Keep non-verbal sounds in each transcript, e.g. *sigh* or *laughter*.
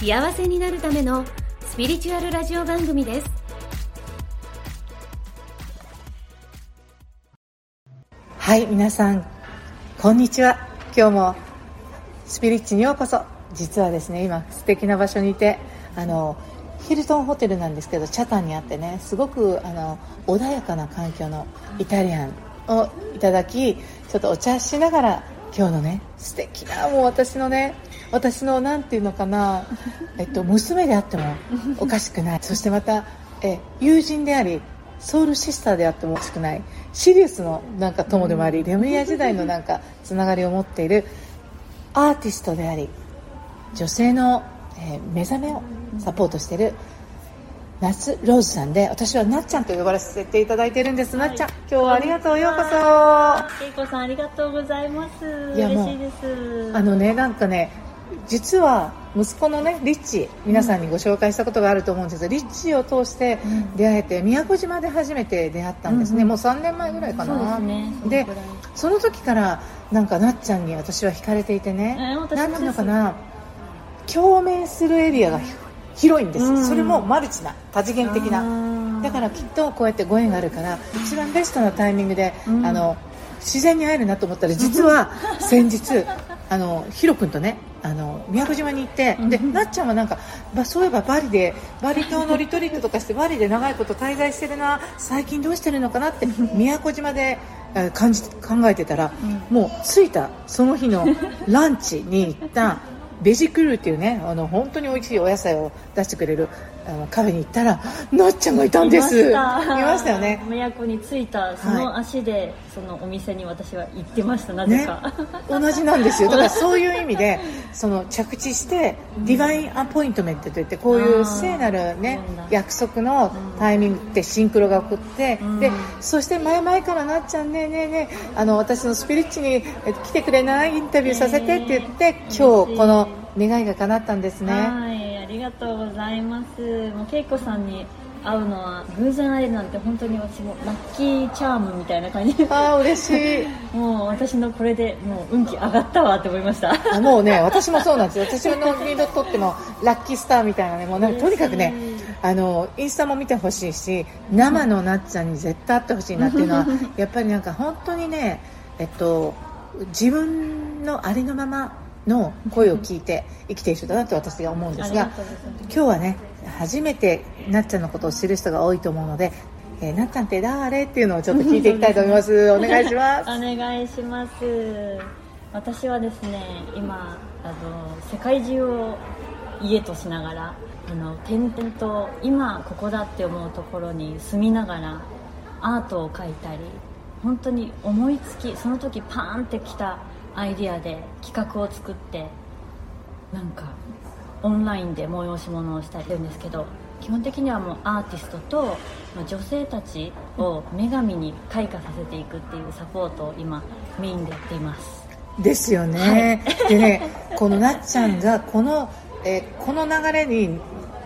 幸せになるためのスピリチュアルラジオ番組です。はい皆さんこんにちは。今日もスピリッチにようこそ。実はですね今素敵な場所にいてあのヒルトンホテルなんですけどチャタンにあってねすごくあの穏やかな環境のイタリアンをいただきちょっとお茶しながら今日のね素敵なもう私のね私のなんていうのかな、*laughs* えっと、娘であってもおかしくない。そしてまたえ友人でありソウルシスターであってもおかしくない。シリウスのなんか友でもありレムリア時代のなんかつながりを持っているアーティストであり女性の、えー目覚めをサポートしている夏ローズさんで私はなっちゃんと呼ばせていただいているんです、なっちゃん今日はありがとうようこそ。けいこさんありがとうございます。嬉しいです。あのねなんかね実は息子のねリッチ皆さんにご紹介したことがあると思うんですけど、リッチを通して出会えて宮古島で初めて出会ったんですね、うんうんもう3年前ぐらいかな。ね。でその時から。なんかなっちゃんに私は惹かれていてね、えーなんていうのかな？共鳴するエリアが広いんです、うん。それもマルチな多次元的あなー。だからきっとこうやってご縁があるから一番ベストなタイミングで、うん。あの自然に会えるなと思ったら実は先日 *laughs* あのヒロ君とねあの宮古島に行ってでなっちゃんはなんか、まあ、そういえばバリでバリ島のリトリートとかしてバリで長いこと滞在してるな最近どうしてるのかなって *laughs* 宮古島でえー感じ考えてたら、もう着いたその日のランチに行ったベジクルーっていうねあの本当に美味しいお野菜を出してくれるあのカフェに行ったらなっちゃんがいたんです。いました。いましたよね。都に着いたその足で、そのお店に私は行ってましたなぜねか、、同じなんですよ。だからそういう意味でその着地してディバインアポイントメントといってこういう聖なる、ね約束のタイミングってシンクロが起こって、ん。でそして前々からなっちゃんねえねえねえあの私のスピリッチにえ来てくれないインタビューさせてって言って、今日この願いが叶ったんですね。りがとうございます。もうけいこさんに会うのは偶然会えるなんて本当に私もラッキーチャームみたいな感じ。であー嬉しい。*laughs* もう私のこれでもう運気上がったわって思いました。あもうね私もそうなんですよ。私のにとってもラッキースターみたいなね。もうなんかとにかくねあのインスタも見てほしいし生のなっちゃんに絶対会ってほしいなっていうのは *laughs* やっぱりなんか本当にねえっと自分のありのままの声を聞いて生きている人だなと私が思うんですが今日はね初めてなっちゃんのことを知る人が多いと思うので、えーなっちゃんって誰っていうのをちょっと聞いていきたいと思います。お願いします。*laughs* お願いします。私はですね今あの世界中を家としながらあの点々と今ここだって思うところに住みながらアートを描いたり本当に思いつきその時パーンってきたアイディアで企画を作ってなんかオンラインで催し物をしたりするんですけど基本的にはもうアーティストとまあ女性たちを女神に開花させていくっていうサポートを今メインでやっています。ですよね、でねこのなっちゃんがこの、えーこの流れに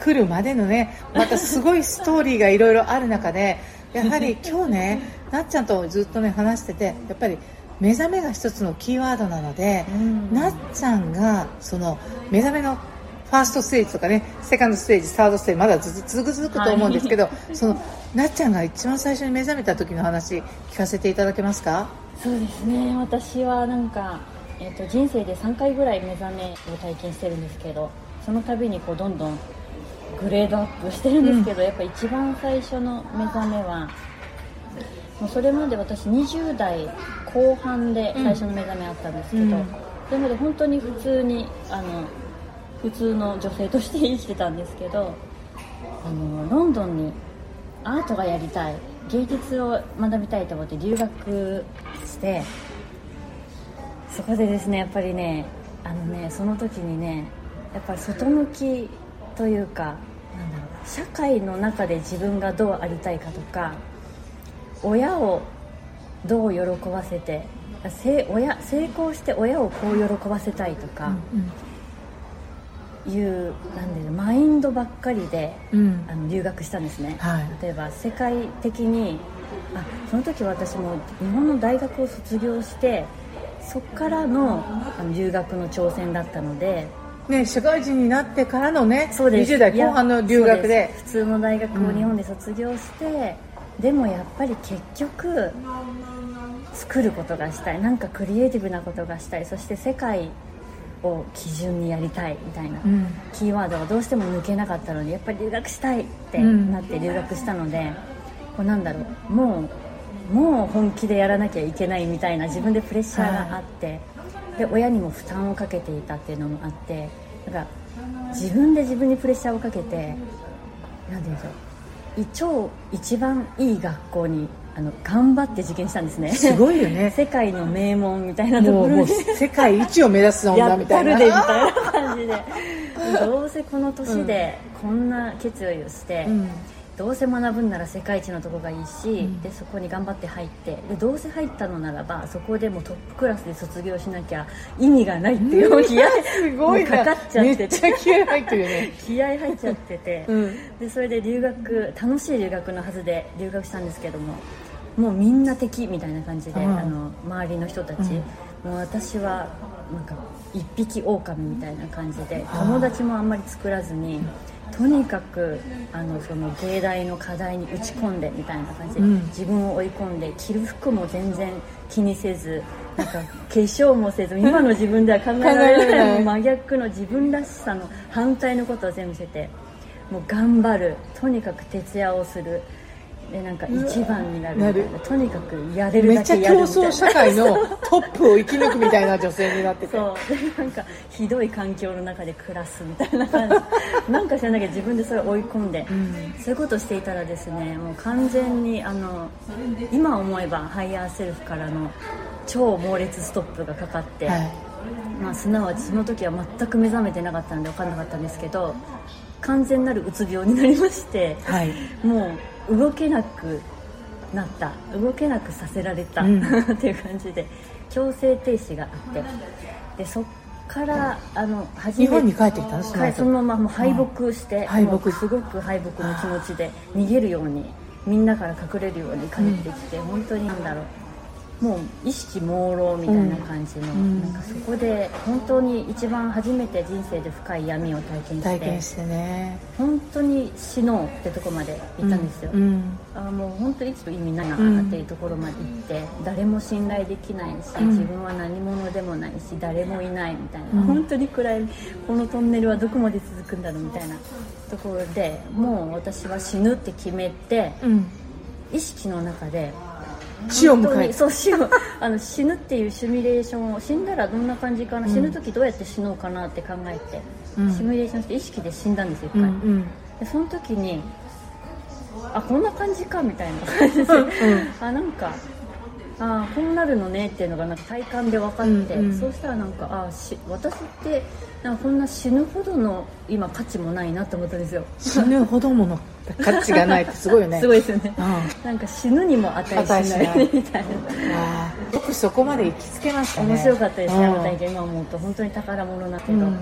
来るまでのねまたすごいストーリーがいろいろある中でやはり今日ね *laughs* なっちゃんとずっとね話しててやっぱり目覚めが一つのキーワードなので、うん。なっちゃんがその目覚めのファーストステージとかねセカンドステージサードステージまだず続く続くと思うんですけど、*laughs* そのなっちゃんが一番最初に目覚めた時の話聞かせていただけますか？そうですね。私はなんか、えー、と人生で3回ぐらい目覚めを体験してるんですけどその度にこうどんどんグレードアップしてるんですけど、やっぱ一番最初の目覚めはもうそれまで私20代後半で最初の目覚めあったんですけど、うん。それまで本当に普通にあの普通の女性として生きてたんですけどあのロンドンにアートがやりたい芸術を学びたいと思って留学してそこでですねやっぱりねあのねその時にねやっぱり外向きというかなんだろう社会の中で自分がどうありたいかとか親をどう喜ばせてせ親成功して親をこう喜ばせたいとかいうなんで、ね、マインドばっかりで、うん、あの留学したんですね、はい、例えば世界的にあその時私も日本の大学を卒業してそこからのあの留学の挑戦だったのでね、社会人になってからのねそうです。20代後半の留学で。普通の大学を日本で卒業して、うん、でもやっぱり結局作ることがしたい。なんかクリエイティブなことがしたい。そして世界を基準にやりたいみたいな、うん、キーワードがどうしても抜けなかったのでやっぱり留学したいってなって留学したので、うん、こうなんだろう。もうもう本気でやらなきゃいけないみたいな自分でプレッシャーがあって、はい、で親にも負担をかけていたっていうのもあってなんか自分で自分にプレッシャーをかけて何て言うんでしょう超一番いい学校にあの頑張って受験したんですね。すごいよね。*laughs* 世界の名門みたいなところに。世界一を目指す女みたいな。*laughs* やったるでみたいな感じで。どうせこの年でこんな決意をして、うんどうせ学ぶんなら世界一のとこがいいし、うん、でそこに頑張って入ってでどうせ入ったのならばそこでもトップクラスで卒業しなきゃ意味がないっていう気合 *laughs* すごいかかっちゃってて。気合入ってるよね。*laughs* 気合入っちゃってて、うん、でそれで留学楽しい留学のはずで留学したんですけどももうみんな敵みたいな感じで、うん、あの周りの人たち、もう私はなんか一匹狼みたいな感じで友達もあんまり作らずに。とにかくあのその芸大の課題に打ち込んでみたいな感じで、うん、自分を追い込んで着る服も全然気にせずなんか化粧もせず今の自分では考えられない真逆の自分らしさの反対のことを全部しててもう頑張る。とにかく徹夜をするでなんか一番になるみたいなとにかくやれるだけやるみたいな。めっちゃ競争社会の *laughs* トップを生き抜くみたいな女性になってて。そう。でなんかひどい環境の中で暮らすみたいな感じ。なんか知らなきゃ自分でそれを追い込んで、うん、そういうことをしていたらですねもう完全にあの今思えば higher self からの超猛烈ストップがかかって、はい、まあ、すなわちその時は全く目覚めてなかったので分かんなかったんですけど完全なるうつ病になりまして、はい、もう動けなくなった動けなくさせられた、うん、*laughs* っていう感じで強制停止があってでそっからあの初め日本に帰ってきたんですそのままもう敗北して、敗北。すごく敗北の気持ちで逃げるようにみんなから隠れるように帰ってきて、うん、本当になんだろうもう意識朦朧みたいな感じの、うん、なんかそこで本当に一番初めて人生で深い闇を体験して体験してね。本当に死のうってとこまで行ったんですよ、うん、あもう本当に生きる意味ないなっていうところまで行って、誰も信頼できないし、自分は何者でもないし誰もいないみたいな、本当に暗いこのトンネルはどこまで続くんだろうみたいなところでもう私は死ぬって決めて、意識の中で死を迎えそう死をあの死ぬっていうシミュレーションを死んだらどんな感じかな、うん、死ぬ時どうやって死のうかなって考えて、うん、シミュレーションして意識で死んだんですよ一回、うん。うん、でその時にあこんな感じかみたいな感じで、うん、あなんかあこうなるのねっていうのがなんか体感で分かって、うんうん、そうしたらなんかあし私ってなんかこんな死ぬほどの今価値もないなと思ったんですよ。死ぬほどもの価値がないってすごいよね。*laughs* すごいですよね、うん、なんか死ぬにも値しない *laughs* みたいな。よくそこまで行きつけましたね。面白かったですね、うん、また今思うと本当に宝物だけど、うん、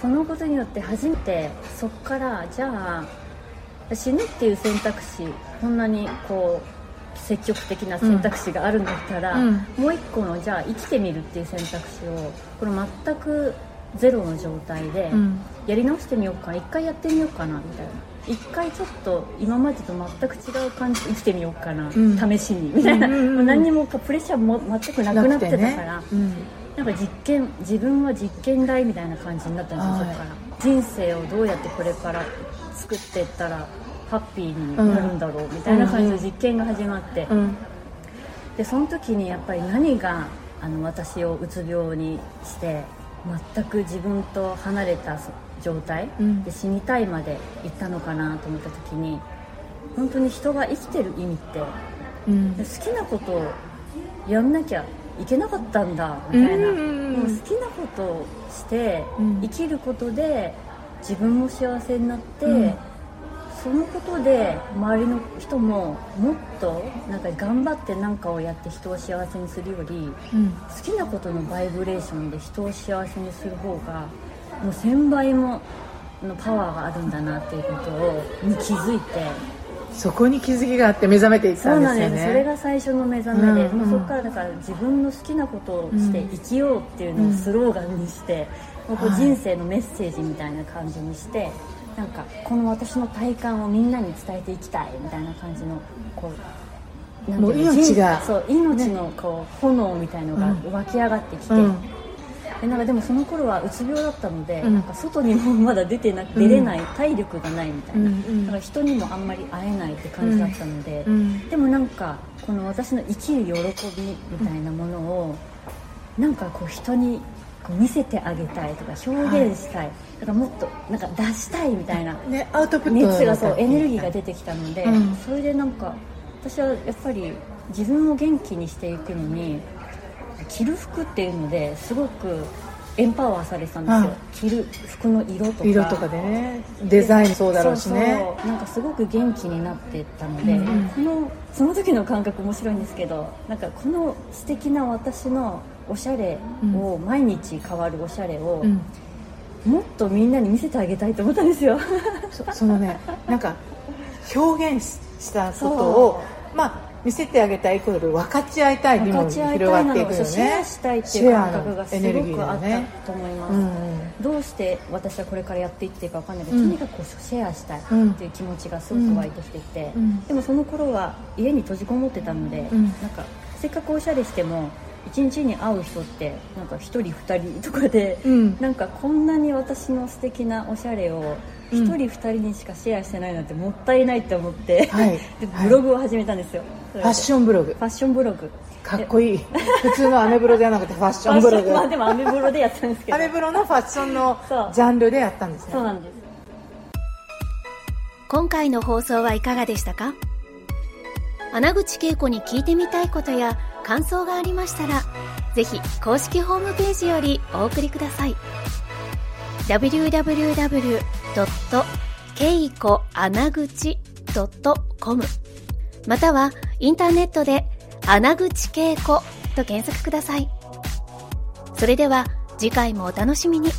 そのことによって初めてそこからじゃあ死ぬっていう選択肢こんなにこう積極的な選択肢があるんだったら、うん、もう一個のじゃあ生きてみるっていう選択肢をこれ全くゼロの状態でやり直してみようかな一回やってみようかなみたいな。一回ちょっと今までと全く違う感じで生きてみようかな、うん、試しにみたいな、うんうんうん、何にもプレッシャーも全くなくなってたから、ね。うん、なんか実験自分は実験台みたいな感じになったんですよ、そこから。人生をどうやってこれから作っていったらハッピーになるんだろうみたいな感じの実験が始まって、でその時にやっぱり何があの私をうつ病にして全く自分と離れた状態？で死にたいまで行ったのかなと思った時に本当に人が生きてる意味って、うん、好きなことをやんなきゃいけなかったんだみたいな、もう好きなことをして生きることで自分も幸せになって、うんそのことで周りの人ももっとなんか頑張って何かをやって人を幸せにするよりうん。好きなことのバイブレーションで人を幸せにする方がもう1000倍ものパワーがあるんだなっていうことをに気づいて。そこに気づきがあって目覚めていったそうんですよね。なんです。それが最初の目覚めで、うん。もうそこからだから自分の好きなことをして生きようっていうのをスローガンにして、もうこうはい。人生のメッセージみたいな感じにして、なんかこの私の体感をみんなに伝えていきたいみたいな感じのこうなんていう命が。人そう命のこう炎みたいのが湧き上がってきて、うん。でなんかでもその頃はうつ病だったので、うん。なんか外にもまだ出てな出れない、体力がないみたいな、うんうん。だから人にもあんまり会えないって感じだったので、うん。でもなんかこの私の生きる喜びみたいなものを、なんかこう人にこう見せてあげたいとか表現したい、だからもっとなんか出したいみたいなねアウトプット熱がそうエネルギーが出出てきたので、うん。それでなんか私はやっぱり自分を元気にしていくのに着る服っていうのですごくエンパワーされてたんですよ、着る服の色とか。色とかでね。デザインもそうだろうしね。そうそうなんかすごく元気になってったので、うんうん。このその時の感覚面白いんですけどなんかこの素敵な私のおしゃれを、毎日変わるおしゃれを、うん。もっとみんなに見せてあげたいと思ったんですよ。*laughs* そそのねなんか表現したことをまあ見せてあげたいイコール分かち合いたいにも広がっていくよね。がシェアしたいっていう感覚がすごくあったと思います、うんうんどうして私はこれからやっていっていいか分かんない。けど、うん。とにかくこうシェアしたいっていう気持ちがすごく湧いてきていて、うん。でもその頃は家に閉じこもってたので、うん。なんかせっかくおしゃれしても一日に会う人ってなんか1人2人とかで、うん。なんかこんなに私の素敵なおしゃれを1人2人にしかシェアしてないなんてもったいないって思って、はい。*laughs* でブログを始めたんですよ、ファッションブログ。ファッションブログ。かっこいい。普通のアメブロじゃなくてファッションブログ。まあでもアメブロでやったんですけど。アメブロのファッションのジャンルでやったんですね。そうなんです。今回の放送はいかがでしたか？穴口恵子に聞いてみたいことや感想がありましたら、ぜひ公式ホームページよりお送りください。www.keikoanaguchi.com またはインターネットで穴口恵子と検索ください。それでは次回もお楽しみに。